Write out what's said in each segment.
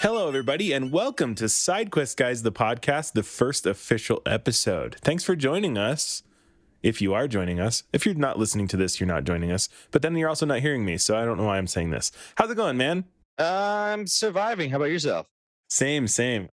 Hello, everybody, and welcome to SideQuest Guys, the podcast, the first official episode. Thanks for joining us. If you are joining us, if you're not listening to this, you're not joining us. But then you're also not hearing me, so I don't know why I'm saying this. How's it going, man? I'm surviving. How about yourself? Same, same.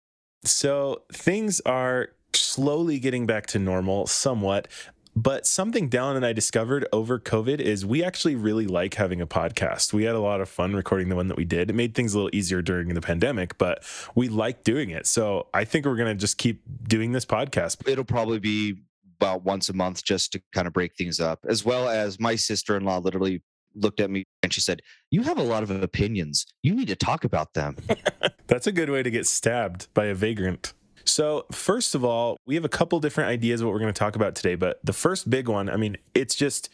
So things are slowly getting back to normal somewhat. But something Dallin and I discovered over COVID is we actually really like having a podcast. We had a lot of fun recording the one that we did. It made things a little easier during the pandemic, but we like doing it. So I think we're going to just keep doing this podcast. It'll probably be about once a month just to kind of break things up, as well as my sister in law literally looked at me and she said, You have a lot of opinions. You need to talk about them. That's a good way to get stabbed by a vagrant. So, first of all, we have a couple different ideas of what we're going to talk about today, but the first big one, I mean, it's just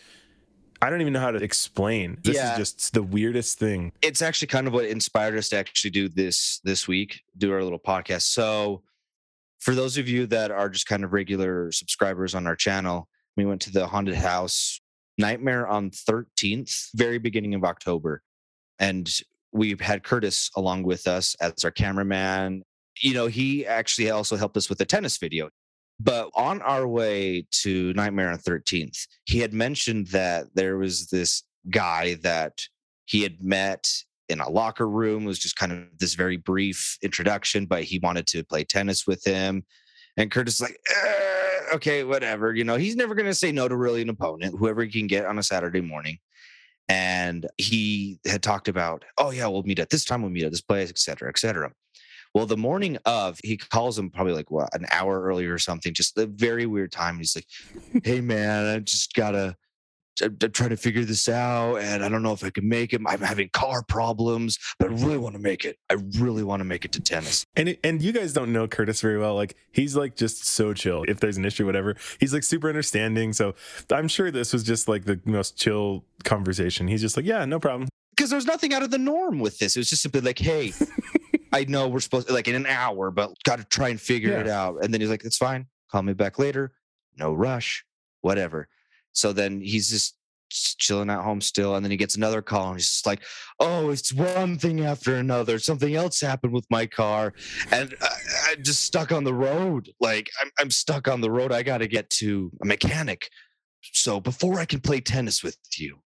I don't even know how to explain. This Yeah. is just the weirdest thing. it's actually kind of what inspired us to actually do this this week, do our little podcast. So, for those of you that are just kind of regular subscribers on our channel, we went to the haunted house Nightmare on 13th, very beginning of October. And we've had Curtis along with us as our cameraman. You know, he actually also helped us with the tennis video. But on our way to Nightmare on 13th, he had mentioned that there was this guy that he had met in a locker room. It was just kind of this very brief introduction, but he wanted to play tennis with him. And Curtis is like, "Eh, okay, whatever. You know, he's never going to say no to really an opponent, whoever he can get on a Saturday morning. And he had talked about, oh, yeah, we'll meet at this time, we'll meet at this place, et cetera, et cetera. Well, the morning of, he calls him probably like what, an hour earlier or something, just a very weird time. He's like, hey, man, I just got to I'm, trying to figure this out and I don't know if I can make it. I'm having car problems, but I really want to make it. I really want to make it to tennis. And it, and you guys don't know Curtis very well. Like he's like just so chill. If there's an issue, whatever, he's like super understanding. So I'm sure this was just like the most chill conversation. He's just like, yeah, no problem. Because there's nothing out of the norm with this. It was just simply like, hey, I know we're supposed to like in an hour, but got to try and figure it out. And then he's like, it's fine. Call me back later. No rush, whatever. So then he's just chilling at home still. And then he gets another call and he's just like, oh, it's one thing after another. Something else happened with my car. And I, I'm just stuck on the road. Like, I'm, I'm stuck on the road. I got to get to a mechanic. So before I can play tennis with you,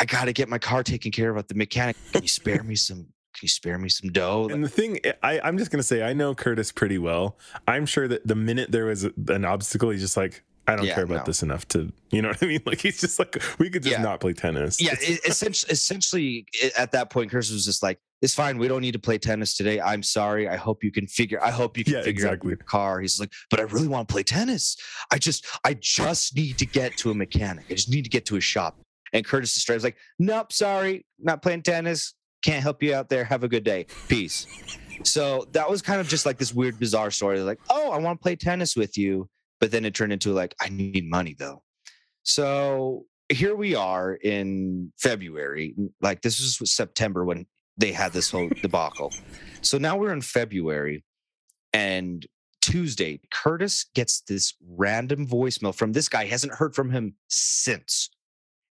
I got to get my car taken care of at the mechanic. Can you spare me some? Can you spare me some dough? And the thing, eh, I, I'm just gonna say, I know Curtis pretty well. I'm sure that the minute there was an obstacle, he's just like, I don't Yeah, care about no. this enough to, you know what I mean? Like he's just like, we could just Yeah. not play tennis. yeah, it, essentially, essentially, eh, at that point, Curtis was just like, "It's fine. We don't need to play tennis today. I'm sorry. I hope you can figure. I hope you can Yeah, figure exactly. out your car." He's like, "But I really want to play tennis. I just, I just need to get to a mechanic. I just need to get to a shop." And Curtis is like, "Nope, sorry, not playing tennis. Can't help you out there. Have a good day. Peace." So that was kind of just like this weird, bizarre story. Like, oh, I want to play tennis with you, but then it turned into like, I need money though. So here we are in February. Like this was September when they had this whole debacle. So now we're in February, and Tuesday, Curtis gets this random voicemail from this guy. He hasn't heard from him since,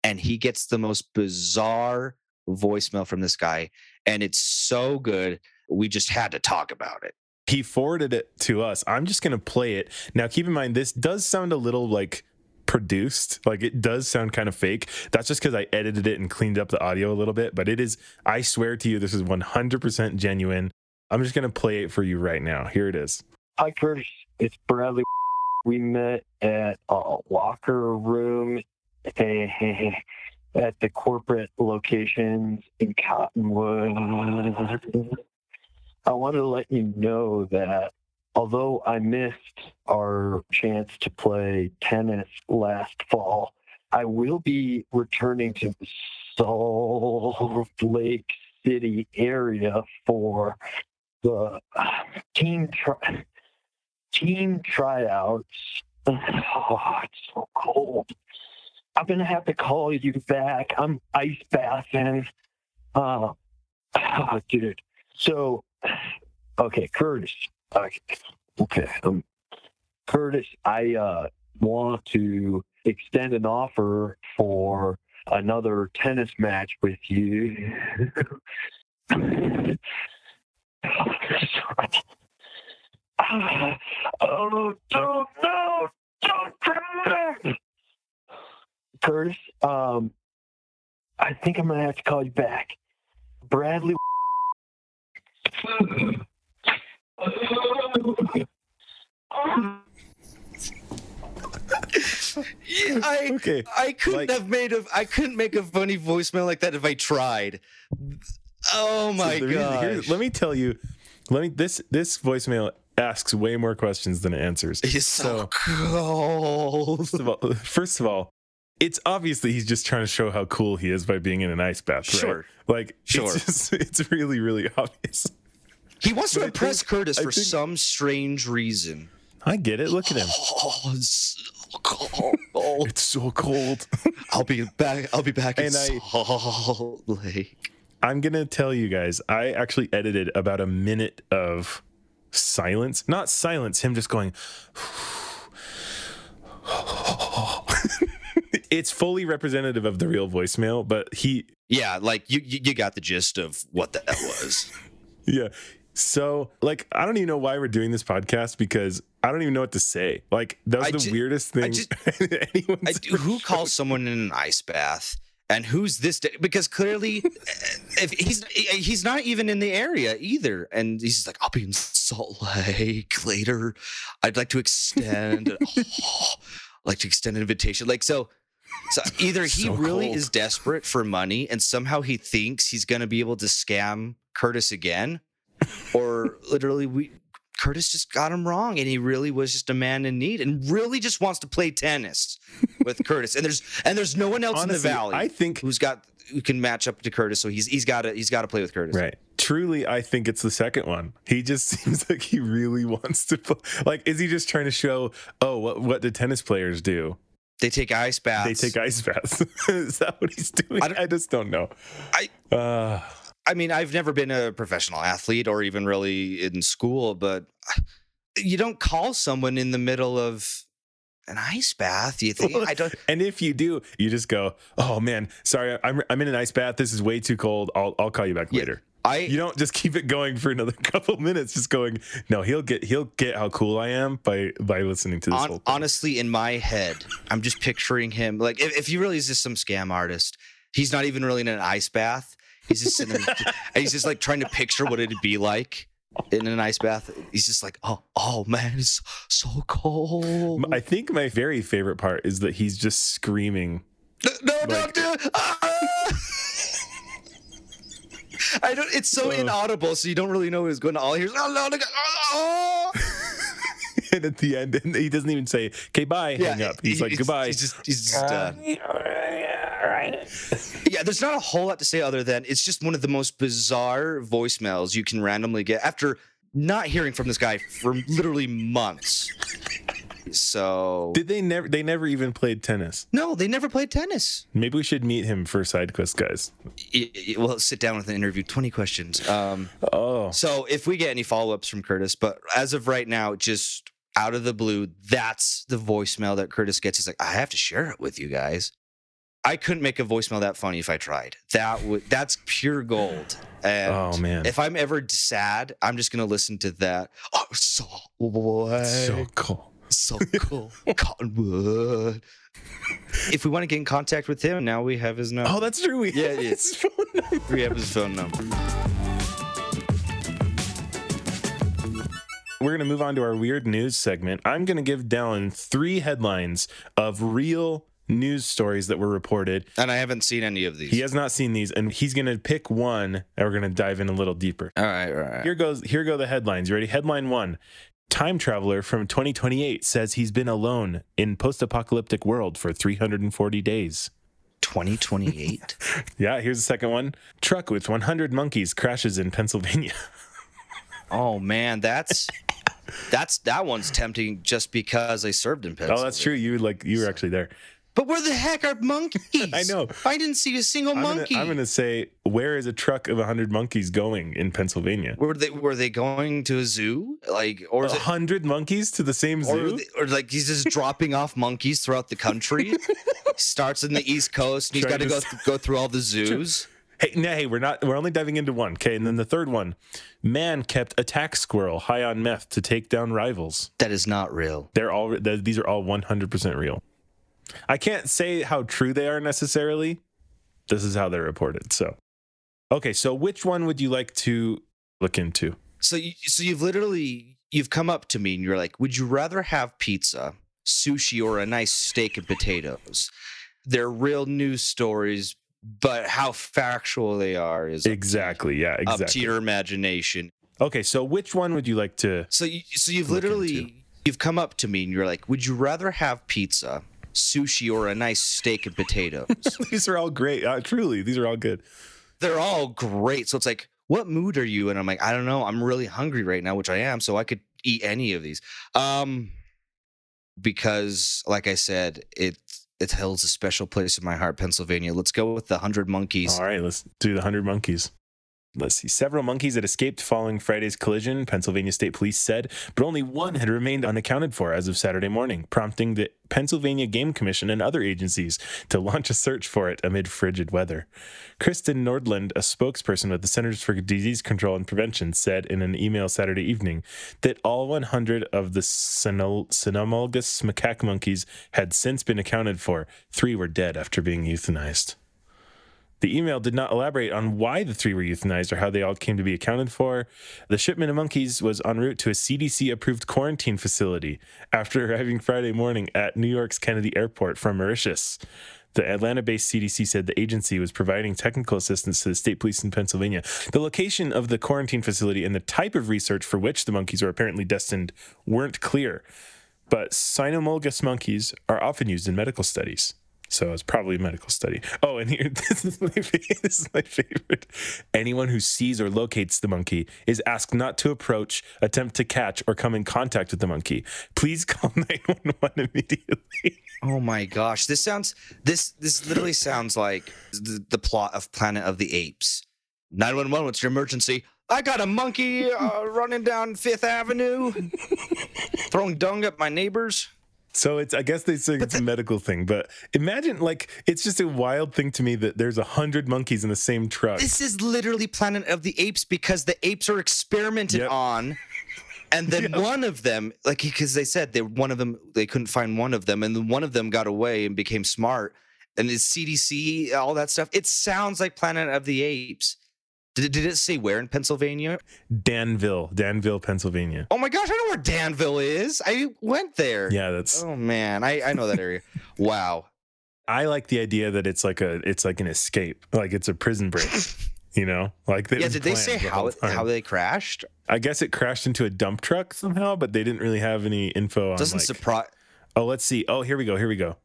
and he gets the most bizarre voicemail from this guy, and it's so good. We just had to talk about it. he forwarded it to us. I'm just gonna play it. Now keep in mind this does sound a little like produced. Like it does sound kind of fake. That's just because I edited it and cleaned up the audio a little bit. But it is, I swear to you, this is 100% genuine. I'm just gonna play it for you right now. Here it is. Hi, Curtis. It's Bradley. We met at a locker room at the corporate locations in Cottonwood. I want to let you know that although I missed our chance to play tennis last fall, I will be returning to the Salt Lake City area for the team tri- team tryouts. Oh, it's so cold. I'm gonna have to call you back. I'm ice bathing. Uh, oh, dude. So, okay, Curtis. Okay. Um, Curtis, I uh want to extend an offer for another tennis match with you. Ah, oh, don't, no, don't cry. Curtis, um, I think I'm going to have to call you back. Bradley. Yeah, I Okay. I couldn't Like- have made a I couldn't make a funny voicemail like that if I tried. Oh my So god! let me tell you. Let me this this voicemail asks way more questions than it answers. It's so, So- cold. First of all, first of all, it's obviously he's just trying to show how cool he is by being in an ice bath, right? Sure. Like, Sure. it's just, it's really, really obvious. He wants to impress think- Curtis for think- some strange reason. I get it. Look at him. Oh, it's so cold. It's so cold. I'll be back. I'll be back in And I- Salt Lake. I'm gonna tell you guys. I actually edited about a minute of silence. Not silence. Him just going. it's fully representative of the real voicemail, but he Yeah, like you, you, got the gist of what that was. Yeah. So, like, I don't even know why we're doing this podcast because I don't even know what to say. Like, that was I the ju- weirdest thing just- anyone's I, ever who calls someone in an ice bath? And who's this? Because clearly, eh, if he's eh, he's not even in the area either, and he's just like, "I'll be in Salt Lake later. I'd like to extend, oh, like to extend an invitation." Like so, so either he So really cold. is desperate for money, and somehow he thinks he's going to be able to scam Curtis again, or literally we Curtis just got him wrong, and he really was just a man in need, and really just wants to play tennis with Curtis. And there's and there's no one else Honestly, in the valley I think who's got who can match up to Curtis. So he's he's got to he's got to play with Curtis. right. Truly, I think it's the second one. He just seems like he really wants to play. Like, is he just trying to show, oh, what what do tennis players do? They take ice baths. They take ice baths. is that what he's doing? I I, just don't know. I- uh, I mean, I've never been a professional athlete or even really in school, but you don't call someone in the middle of an ice bath. You think I don't? And if you do, you just go, "Oh man, sorry, I'm I'm in an ice bath. This is way too cold. I'll I'll call you back Yeah. later." I You don't just keep it going for another couple minutes. Just going, no, he'll get he'll get how cool I am by by listening to this thing. honestly, in my head, I'm just picturing him like if, if he really is just some scam artist, he's not even really in an ice bath. He's just sitting there, he's just like trying to picture what it'd be like in an ice bath. He's just like, oh, oh man, it's so cold. I think my very favorite part is that he's just screaming. No, no, Like- doctor. Ah! I don't. It's so Uh. inaudible, so you don't really know what's going on. All he hears, oh no, no, no, oh, oh." And at the end, and he doesn't even say, "Okay, bye." hang up. He's he- like, "Goodbye." He's just, he's just done. Yeah, there's not a whole lot to say other than it's just one of the most bizarre voicemails you can randomly get after not hearing from this guy for literally months. So Did they never? They never even played tennis. no, they never played tennis. Maybe we should meet him for side quest, guys. Y- y- Well, sit down with an interview. Twenty questions. Um, Oh, so if we get any follow ups from Curtis, but as of right now, just out of the blue, that's the voicemail that Curtis gets. He's like, I have to share it with you guys. I couldn't make a voicemail that funny if I tried. That would that's pure gold. And oh man, if I'm ever sad, I'm just gonna listen to that. Oh, so so cool. So cool. Cottonwood. If we want to get in contact with him, now we have his number. Oh, that's true. We Yeah, have his phone number. we have his phone number. We're going to move on to our weird news segment. I'm going to give Dallin three headlines of real news stories that were reported. And I haven't seen any of these. He has not seen these, and he's going to pick one, and we're going to dive in a little deeper. All right, all right. Here goes. Here go the headlines. You ready? Headline one: Time traveler from 2028 says he's been alone in post-apocalyptic world for 340 days. 2028. Yeah. Here's the second one: Truck with 100 monkeys crashes in Pennsylvania. oh man, that's that's that one's tempting just because I served in Pennsylvania. oh, that's true. You like you were actually there. But where the heck are monkeys? I know. I didn't see a single I'm gonna, monkey. I'm gonna say, where is a truck of 100 monkeys going in Pennsylvania? Were they were they going to a zoo? Like or is it 100 monkeys to the same or, zoo? they- or like he's just dropping off monkeys throughout the country. Starts in the East Coast and he's got to to go go through all the zoos. Hey, no, hey, we're not. We're only diving into one. Okay, and then the third one: man kept attack squirrel high on meth to take down rivals. That is not real. They're all. th- These are all 100% real. I can't say how true they are necessarily. This is how they're reported. So, okay. So, which one would you like to look into? So you, so you've literally you've come up to me and you're like, would you rather have pizza, sushi, or a nice steak and potatoes? They're real news stories, but how factual they are is Exactly. Yeah. up to your imagination. Okay. So, which one would you like to? So you so you've literally into. you've come up to me and you're like, would you rather have pizza, sushi, or a nice steak and potatoes? these are all great. Uh, truly, these are all good. They're all great. So it's like, what mood are you? And I'm like, I don't know. I'm really hungry right now, which I am. So I could eat any of these. Um, because like I said, it it holds a special place in my heart, Pennsylvania. Let's go with the hundred monkeys. All right, let's do the 100 monkeys. Let's see. Several monkeys had escaped following Friday's collision, Pennsylvania State Police said, but only one had remained unaccounted for as of Saturday morning, prompting the Pennsylvania Game Commission and other agencies to launch a search for it amid frigid weather. Kristen Nordlund, a spokesperson with the Centers for Disease Control and Prevention, said in an email Saturday evening that all 100 of the cyno- cynomolgus macaque monkeys had since been accounted for. Three were dead after being euthanized. The email did not elaborate on why the three were euthanized or how they all came to be accounted for. The shipment of monkeys was en route to a CDC approved quarantine facility after arriving Friday morning at New York's Kennedy Airport from Mauritius. The Atlanta based CDC said the agency was providing technical assistance to the state police in Pennsylvania. The location of the quarantine facility and the type of research for which the monkeys were apparently destined weren't clear. But cynomolgus monkeys are often used in medical studies. So it's probably a medical study. Oh, and here, this is, my, fa- this is my favorite. Anyone who sees or locates the monkey is asked not to approach, attempt to catch, or come in contact with the monkey. Please call 911 immediately. Oh my gosh, this sounds this this literally sounds like the, the plot of Planet of the Apes. 911, what's your emergency? I got a monkey uh, running down Fifth Avenue, throwing dung at my neighbors. So it's, I guess they say it's a medical thing, but imagine like it's just a wild thing to me that there's a hundred monkeys in the same truck. This is literally Planet of the Apes because the apes are experimented Yep. on. And then one of them, like, because they said they one of them, they couldn't find one of them, and then one of them got away and became smart. And the CDC, all that stuff. It sounds like Planet of the Apes. Did, did it say where in Pennsylvania? Danville, Danville, Pennsylvania. Oh my gosh, I know where Danville is. I went there. Yeah, that's. Oh man, I, I know that area. wow. I like the idea that it's like a, it's like an escape, like it's a prison break. You know, like yeah, did they say the how whole it, time. how they crashed? I guess it crashed into a dump truck somehow, but they didn't really have any info on. Doesn't like, surprise. Oh, let's see. Oh, here we go. Here we go.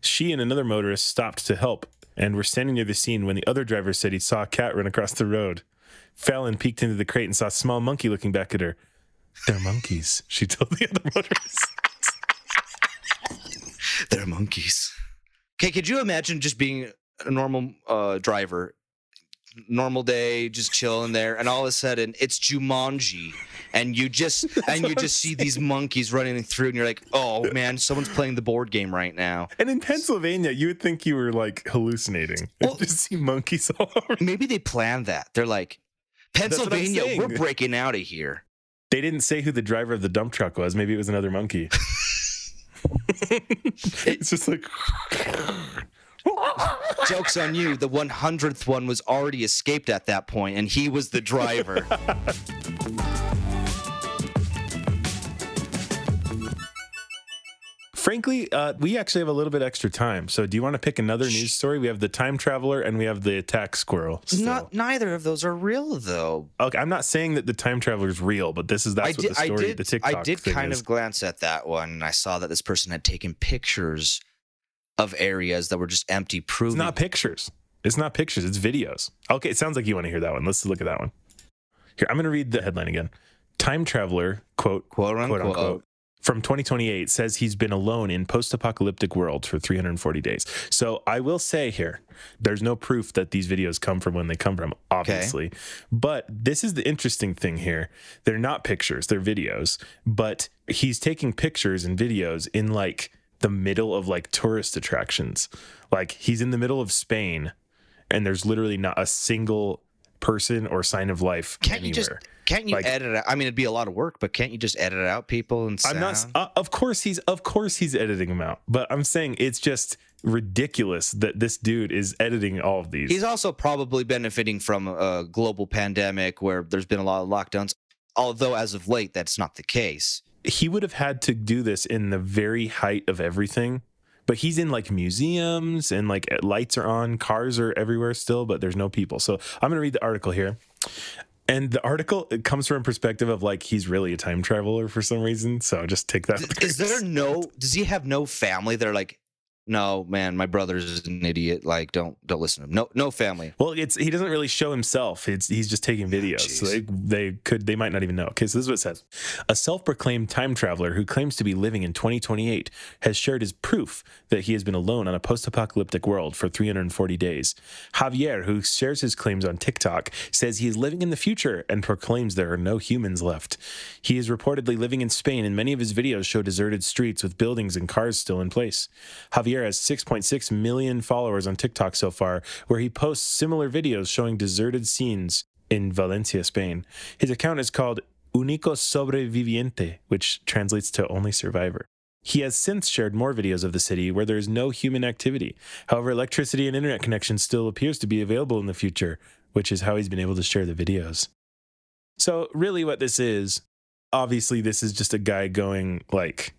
She and another motorist stopped to help and we were standing near the scene when the other driver said he saw a cat run across the road. Fallon peeked into the crate and saw a small monkey looking back at her. They're monkeys, she told the other motorist. They're monkeys. Okay, could you imagine just being a normal uh, driver, normal day, just chilling there, and all of a sudden it's Jumanji, and you just and you just see these monkeys running through, and you're like, oh man, someone's playing the board game right now. And in Pennsylvania, you would think you were like hallucinating. Well- just see monkeys all over. Maybe they planned that. They're like, Pennsylvania, we're breaking out of here. They didn't say who the driver of the dump truck was. Maybe it was another monkey. it's just like. Joke's on you. The 100th one was already escaped at that point, and he was the driver. Frankly, uh, we actually have a little bit extra time. So, do you want to pick another news story? We have the time traveler and we have the attack squirrel. still. Not neither of those are real though. okay. I'm not saying that the time traveler is real, but this is that's I what did. the story, I did. the TikTok I did thing kind is. of glance at that one, and I saw that this person had taken pictures of areas that were just empty, proof. It's not pictures. It's not pictures. It's videos. Okay, it sounds like you want to hear that one. Let's look at that one. Here, I'm going to read the headline again. Time traveler quote quote unquote. quote unquote from 2028 says he's been alone in post-apocalyptic world for 340 days. So I will say here, there's no proof that these videos come from when they come from, obviously. But this is the interesting thing here. They're not pictures, they're videos, but he's taking pictures and videos in like the middle of like tourist attractions. Like he's in the middle of Spain and there's literally not a single person or sign of life Can't anywhere. you just can't you Like- edit it out? I mean, it'd be a lot of work, but can't you just edit out people and sound? I'm not. Uh, of course he's. Of course he's editing them out. But I'm saying it's just ridiculous that this dude is editing all of these. He's also probably benefiting from a global pandemic where there's been a lot of lockdowns. Although as of late, that's not the case. He would have had to do this in the very height of everything. But he's in like museums and like eh, lights are on, cars are everywhere still, but there's no people. So I'm gonna read the article here. And the article it comes from a perspective of like he's really a time traveler for some reason. So just take that. Is Is there no? Does he have no family? That are like, no, man, my brother's an idiot. Like, don't don't listen to him. No, no family. Well, it's he doesn't really show himself. It's he's just taking ah, videos. so they, they could they might not even know. Okay, so this is what it says. A self-proclaimed time traveler who claims to be living in 2028 has shared his proof that he has been alone on a post-apocalyptic world for 340 days. Javier, who shares his claims on TikTok, says he is living in the future and proclaims there are no humans left. He is reportedly living in Spain, and many of his videos show deserted streets with buildings and cars still in place. Javier has 6.6 million followers on TikTok so far, where he posts similar videos showing deserted scenes in Valencia, Spain. His account is called Único Sobreviviente, which translates to only survivor. He has since shared more videos of the city where there is no human activity. However, electricity and internet connection still appears to be available in the future, which is how he's been able to share the videos. So, really, what this is obviously, this is just a guy going like,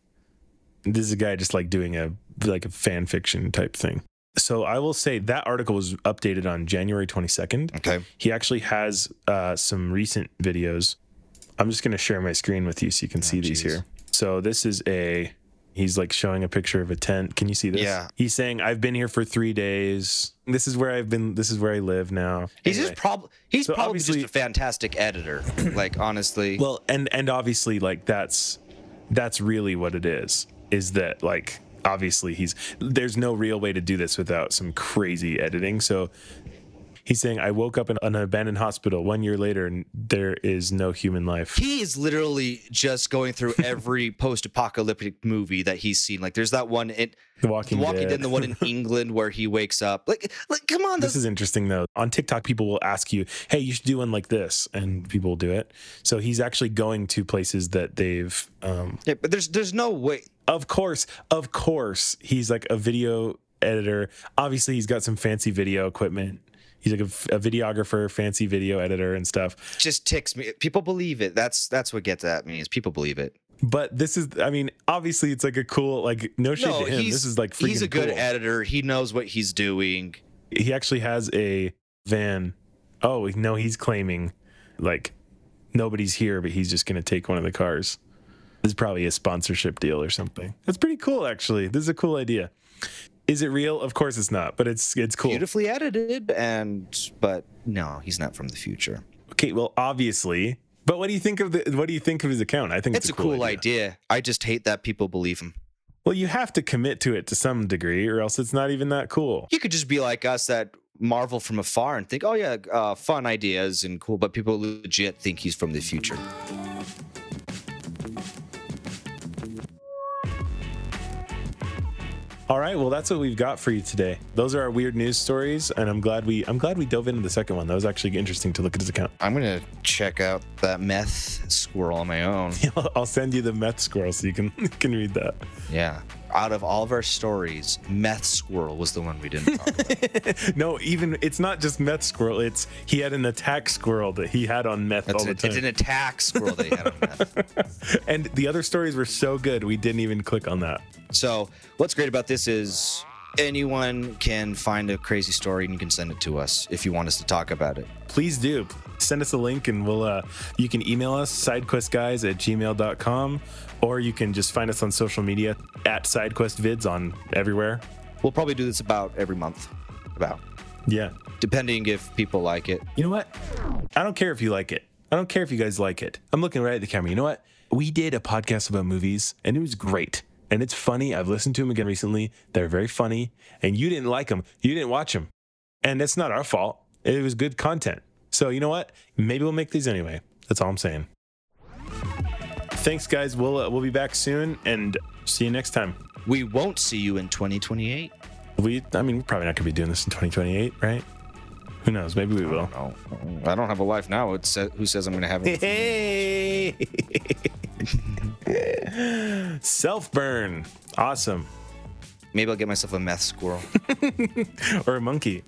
this is a guy just like doing a like a fan fiction type thing. So I will say that article was updated on January 22nd. Okay. He actually has uh, some recent videos. I'm just going to share my screen with you so you can see these here. So this is a he's like showing a picture of a tent. Can you see this? Yeah. He's saying I've been here for 3 days. This is where I've been this is where I live now. He's Anyway. just probably he's So probably just a fantastic editor. like honestly, Well, and and obviously like that's that's really what it is. Is that like obviously he's there's no real way to do this without some crazy editing. So he's saying I woke up in an abandoned hospital one year later and there is no human life. he is literally just going through every post-apocalyptic movie that he's seen. Like there's that one in The Walking, Walking Dead. Dead, the one in England where he wakes up. Like, like come on, This this is interesting though. On TikTok, people will ask you, "Hey, you should do one like this," and people will do it. So he's actually going to places that they've um, yeah, but there's there's no way. Of course, of course, he's like a video editor. Obviously, he's got some fancy video equipment. He's like a, a videographer, fancy video editor and stuff. Just ticks me. People believe it. That's that's what gets at me is people believe it. But this is, I mean, obviously, it's like a cool, like no shade to him. This is like freaking he's a good cool. editor. He knows what he's doing. he actually has a van. Oh no, he's claiming like nobody's here, but he's just going to take one of the cars. This is probably a sponsorship deal or something. That's pretty cool, actually. This is a cool idea. Is it real? Of course it's not, but it's it's cool. Beautifully edited, and but no, he's not from the future. Okay, well, obviously. But what do you think of the? What do you think of his account? I think It's a cool idea. I just hate that people believe him. Well, you have to commit to it to some degree, or else it's not even that cool. You could just be like us that marvel from afar and think, oh yeah, uh, fun ideas and cool, but people legit think he's from the future. All right, well, that's what we've got for you today. Those are our weird news stories, and I'm glad we I'm glad we dove into the second one. That was actually interesting to look at his account. I'm gonna check out that meth squirrel on my own. I'll send you the meth squirrel so you can you can read that. Yeah. Out of all of our stories, meth squirrel was the one we didn't talk about. no, even it's not just meth squirrel. It's he had an attack squirrel that he had on meth That's all the an, it's an attack squirrel that he had on meth. and the other stories were so good, we didn't even click on that. So, what's great about this is anyone can find a crazy story and you can send it to us if you want us to talk about it. Please do send us a link, and we'll uh, you can email us sidequestguys at gmail.com or you can just find us on social media at sidequestvids on everywhere. We'll probably do this about every month. About. Yeah. Depending if people like it. You know what? I don't care if you like it. I don't care if you guys like it. I'm looking right at the camera. You know what? We did a podcast about movies and it was great. And it's funny. I've listened to them again recently. They're very funny. And you didn't like them. You didn't watch them. And it's not our fault. It was good content. So, you know what? Maybe we'll make these anyway. That's all I'm saying. Thanks, guys. We'll, uh, we'll be back soon and see you next time. We won't see you in 2028. We, I mean, we're probably not going to be doing this in 2028, right? Who knows? Maybe we will. I don't, I don't have a life now. It's, who says I'm going to have it? Hey! Self burn. Awesome. Maybe I'll get myself a meth squirrel or a monkey.